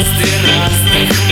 нас, ты нас, ты нас.